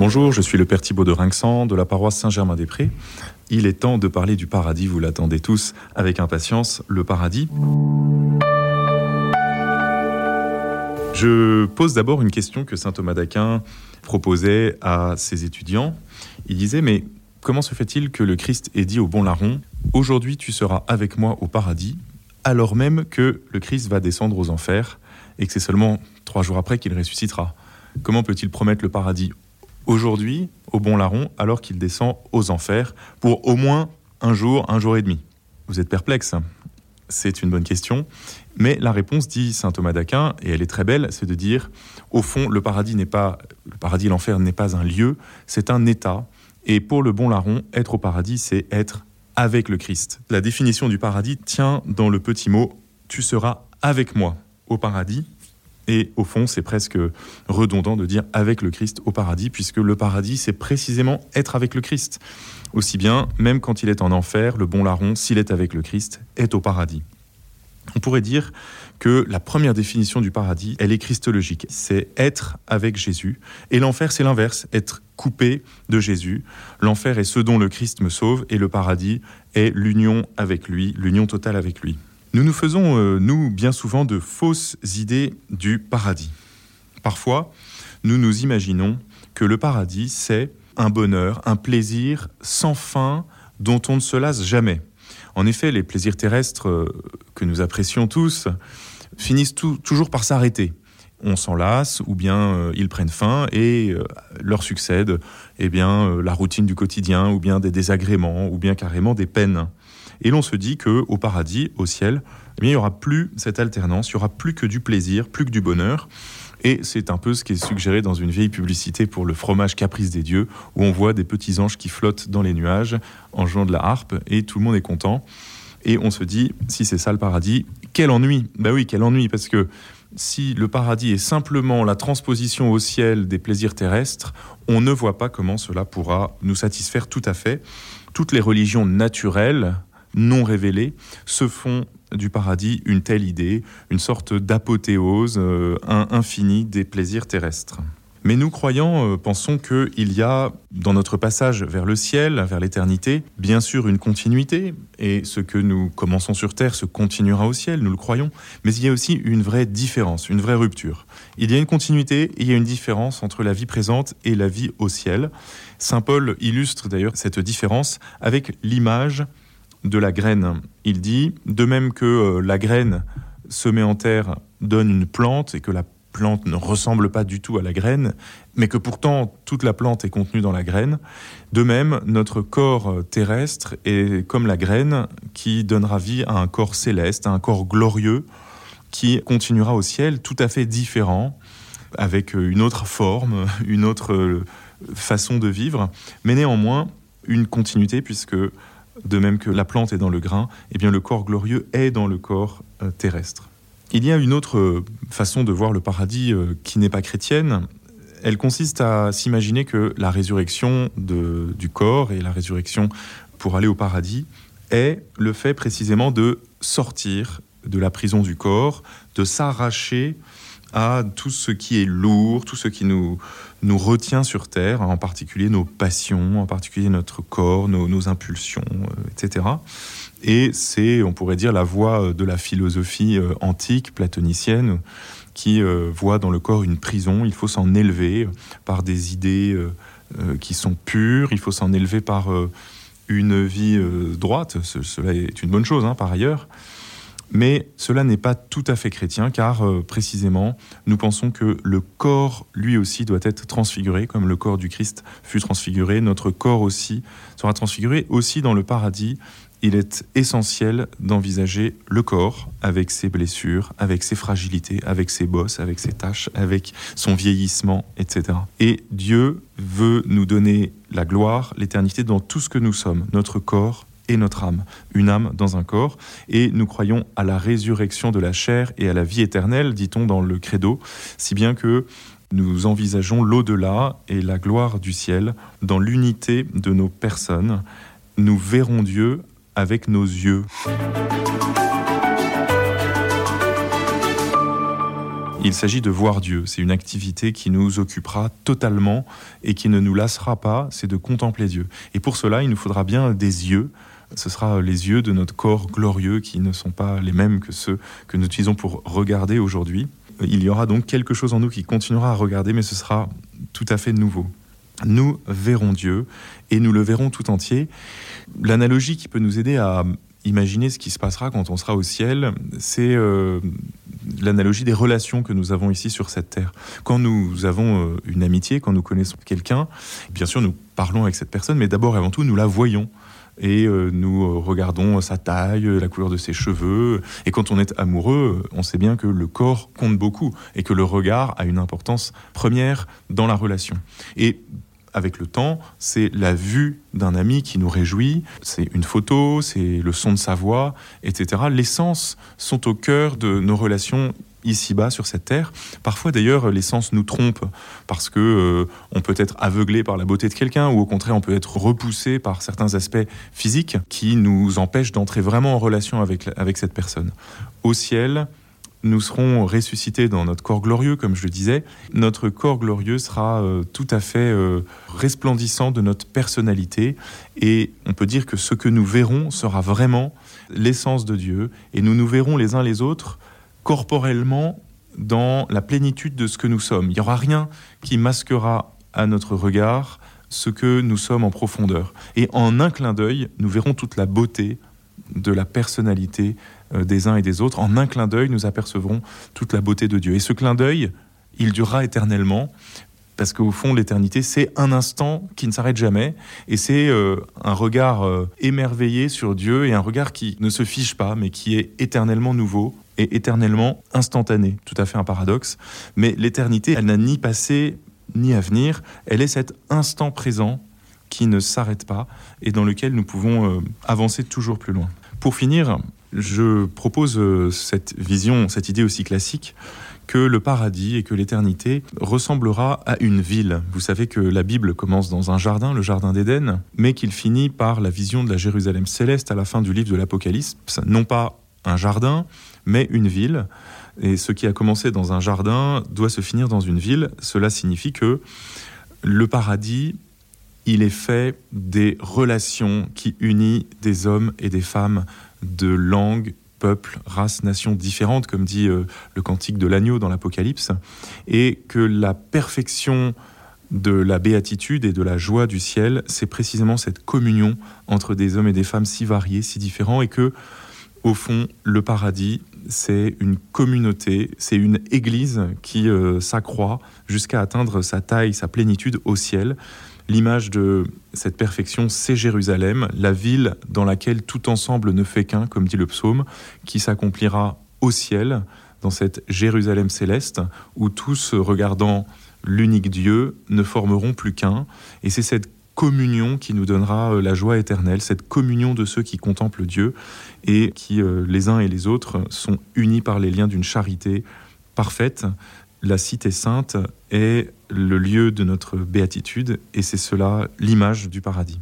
Bonjour, je suis le Père Thibault de Rinxan de la paroisse Saint-Germain-des-Prés. Il est temps de parler du paradis, vous l'attendez tous avec impatience, le paradis. Je pose d'abord une question que saint Thomas d'Aquin proposait à ses étudiants. Il disait, mais comment se fait-il que le Christ ait dit au bon larron, aujourd'hui tu seras avec moi au paradis, alors même que le Christ va descendre aux enfers et que c'est seulement trois jours après qu'il ressuscitera Comment peut-il promettre le paradis aujourd'hui au bon larron alors qu'il descend aux enfers pour au moins un jour, un jour et demi Vous êtes perplexe C'est une bonne question. Mais la réponse, dit saint Thomas d'Aquin, et elle est très belle, c'est de dire, au fond, le paradis n'est pas, le paradis l'enfer n'est pas un lieu, c'est un état. Et pour le bon larron, être au paradis, c'est être avec le Christ. La définition du paradis tient dans le petit mot tu seras avec moi au paradis. Et au fond, c'est presque redondant de dire avec le Christ au paradis, puisque le paradis, c'est précisément être avec le Christ. Aussi bien, même quand il est en enfer, le bon larron, s'il est avec le Christ, est au paradis. On pourrait dire que la première définition du paradis, elle est christologique. C'est être avec Jésus. Et l'enfer, c'est l'inverse, être coupé de Jésus. L'enfer est ce dont le Christ me sauve, et le paradis est l'union avec lui, l'union totale avec lui. Nous nous faisons, euh, nous, bien souvent, de fausses idées du paradis. Parfois, nous nous imaginons que le paradis, c'est un bonheur, un plaisir sans fin dont on ne se lasse jamais. En effet, les plaisirs terrestres euh, que nous apprécions tous finissent toujours par s'arrêter. On s'en lasse, ou bien euh, ils prennent fin, et leur succède eh bien, la routine du quotidien, ou bien des désagréments, ou bien carrément des peines. Et l'on se dit que au paradis, au ciel, eh bien, il n'y aura plus cette alternance, il n'y aura plus que du plaisir, plus que du bonheur. Et c'est un peu ce qui est suggéré dans une vieille publicité pour le fromage caprice des dieux, où on voit des petits anges qui flottent dans les nuages en jouant de la harpe, et tout le monde est content. Et on se dit, si c'est ça le paradis, quel ennui Ben oui, quel ennui, parce que si le paradis est simplement la transposition au ciel des plaisirs terrestres, on ne voit pas comment cela pourra nous satisfaire tout à fait. Toutes les religions naturelles non révélés se font du paradis une telle idée, une sorte d'apothéose euh, infinie des plaisirs terrestres. Mais nous croyants euh, pensons qu'il y a dans notre passage vers le ciel, vers l'éternité, bien sûr une continuité, et ce que nous commençons sur terre se continuera au ciel, nous le croyons, mais il y a aussi une vraie différence, une vraie rupture. Il y a une continuité et il y a une différence entre la vie présente et la vie au ciel. Saint Paul illustre d'ailleurs cette différence avec l'image de la graine. Il dit, de même que euh, la graine semée en terre donne une plante et que la plante ne ressemble pas du tout à la graine, mais que pourtant toute la plante est contenue dans la graine. De même, notre corps terrestre est comme la graine qui donnera vie à un corps céleste, à un corps glorieux qui continuera au ciel tout à fait différent, avec une autre forme, une autre façon de vivre, mais néanmoins une continuité puisque de même que la plante est dans le grain, eh bien le corps glorieux est dans le corps euh, terrestre. Il y a une autre euh, façon de voir le paradis euh, qui n'est pas chrétienne. Elle consiste à s'imaginer que la résurrection du corps et la résurrection pour aller au paradis est le fait précisément de sortir de la prison du corps, de s'arracher à tout ce qui est lourd, tout ce qui nous, retient sur Terre, en particulier nos passions, en particulier notre corps, nos, impulsions, euh, etc. Et c'est, on pourrait dire, la voie euh, de la philosophie euh, antique, platonicienne, qui voit dans le corps une prison. Il faut s'en élever par des idées qui sont pures, il faut s'en élever par une vie droite. cela est une bonne chose, hein, par ailleurs. Mais cela n'est pas tout à fait chrétien car euh, précisément nous pensons que le corps lui aussi doit être transfiguré comme le corps du Christ fut transfiguré. Notre corps aussi sera transfiguré aussi dans le paradis. Il est essentiel d'envisager le corps avec ses blessures, avec ses fragilités, avec ses bosses, avec ses tâches, avec son vieillissement, etc. Et Dieu veut nous donner la gloire, l'éternité dans tout ce que nous sommes, notre corps, et notre âme, une âme dans un corps, et nous croyons à la résurrection de la chair et à la vie éternelle, dit-on dans le credo, si bien que nous envisageons l'au-delà et la gloire du ciel dans l'unité de nos personnes. Nous verrons Dieu avec nos yeux. Il s'agit de voir Dieu. C'est une activité qui nous occupera totalement et qui ne nous lassera pas, c'est de contempler Dieu. Et pour cela, il nous faudra bien des yeux. Ce sera les yeux de notre corps glorieux qui ne sont pas les mêmes que ceux que nous utilisons pour regarder aujourd'hui. Il y aura donc quelque chose en nous qui continuera à regarder, mais ce sera tout à fait nouveau. Nous verrons Dieu et nous le verrons tout entier. L'analogie qui peut nous aider à imaginer ce qui se passera quand on sera au ciel, c'est euh, l'analogie des relations que nous avons ici sur cette terre. Quand nous avons euh, une amitié, quand nous connaissons quelqu'un, bien sûr nous parlons avec cette personne, mais d'abord et avant tout nous la voyons et euh, nous regardons sa taille, la couleur de ses cheveux. Et quand on est amoureux, on sait bien que le corps compte beaucoup et que le regard a une importance première dans la relation. Et avec le temps, c'est la vue d'un ami qui nous réjouit, c'est une photo, c'est le son de sa voix, etc. Les sens sont au cœur de nos relations ici-bas sur cette terre. Parfois d'ailleurs les sens nous trompent parce que euh, on peut être aveuglé par la beauté de quelqu'un ou au contraire on peut être repoussé par certains aspects physiques qui nous empêchent d'entrer vraiment en relation avec, avec cette personne. Au ciel, nous serons ressuscités dans notre corps glorieux, comme je le disais. Notre corps glorieux sera euh, tout à fait euh, resplendissant de notre personnalité et on peut dire que ce que nous verrons sera vraiment l'essence de Dieu et nous nous verrons les uns les autres corporellement dans la plénitude de ce que nous sommes. Il n'y aura rien qui masquera à notre regard ce que nous sommes en profondeur. Et en un clin d'œil, nous verrons toute la beauté de la personnalité euh, des uns et des autres. En un clin d'œil, nous apercevrons toute la beauté de Dieu. Et ce clin d'œil, il durera éternellement, parce qu'au fond, l'éternité, c'est un instant qui ne s'arrête jamais, et c'est euh, un regard euh, émerveillé sur Dieu, et un regard qui ne se fiche pas, mais qui est éternellement nouveau et éternellement instantané. Tout à fait un paradoxe. Mais l'éternité, elle n'a ni passé ni avenir, elle est cet instant présent qui ne s'arrête pas et dans lequel nous pouvons avancer toujours plus loin. Pour finir, je propose euh, cette vision, cette idée aussi classique que le paradis et que l'éternité ressemblera à une ville. Vous savez que la Bible commence dans un jardin, le jardin d'Éden, mais qu'il finit par la vision de la Jérusalem céleste à la fin du livre de l'Apocalypse. Non pas un jardin, mais une ville. Et ce qui a commencé dans un jardin doit se finir dans une ville. Cela signifie que le paradis, il est fait des relations qui unissent des hommes et des femmes de langues, peuples, races, nations différentes, comme dit euh, le cantique de l'agneau dans l'Apocalypse, et que la perfection de la béatitude et de la joie du ciel, c'est précisément cette communion entre des hommes et des femmes si variés, si différents, et que, au fond, le paradis, c'est une communauté, c'est une église qui euh, s'accroît jusqu'à atteindre sa taille, sa plénitude au ciel. L'image de cette perfection, c'est Jérusalem, la ville dans laquelle tout ensemble ne fait qu'un, comme dit le psaume, qui s'accomplira au ciel, dans cette Jérusalem céleste, où tous, regardant l'unique Dieu, ne formeront plus qu'un. Et c'est cette communion qui nous donnera euh, la joie éternelle, cette communion de ceux qui contemplent Dieu et qui, euh, les uns et les autres, sont unis par les liens d'une charité parfaite la cité sainte est le lieu de notre béatitude et c'est cela l'image du paradis.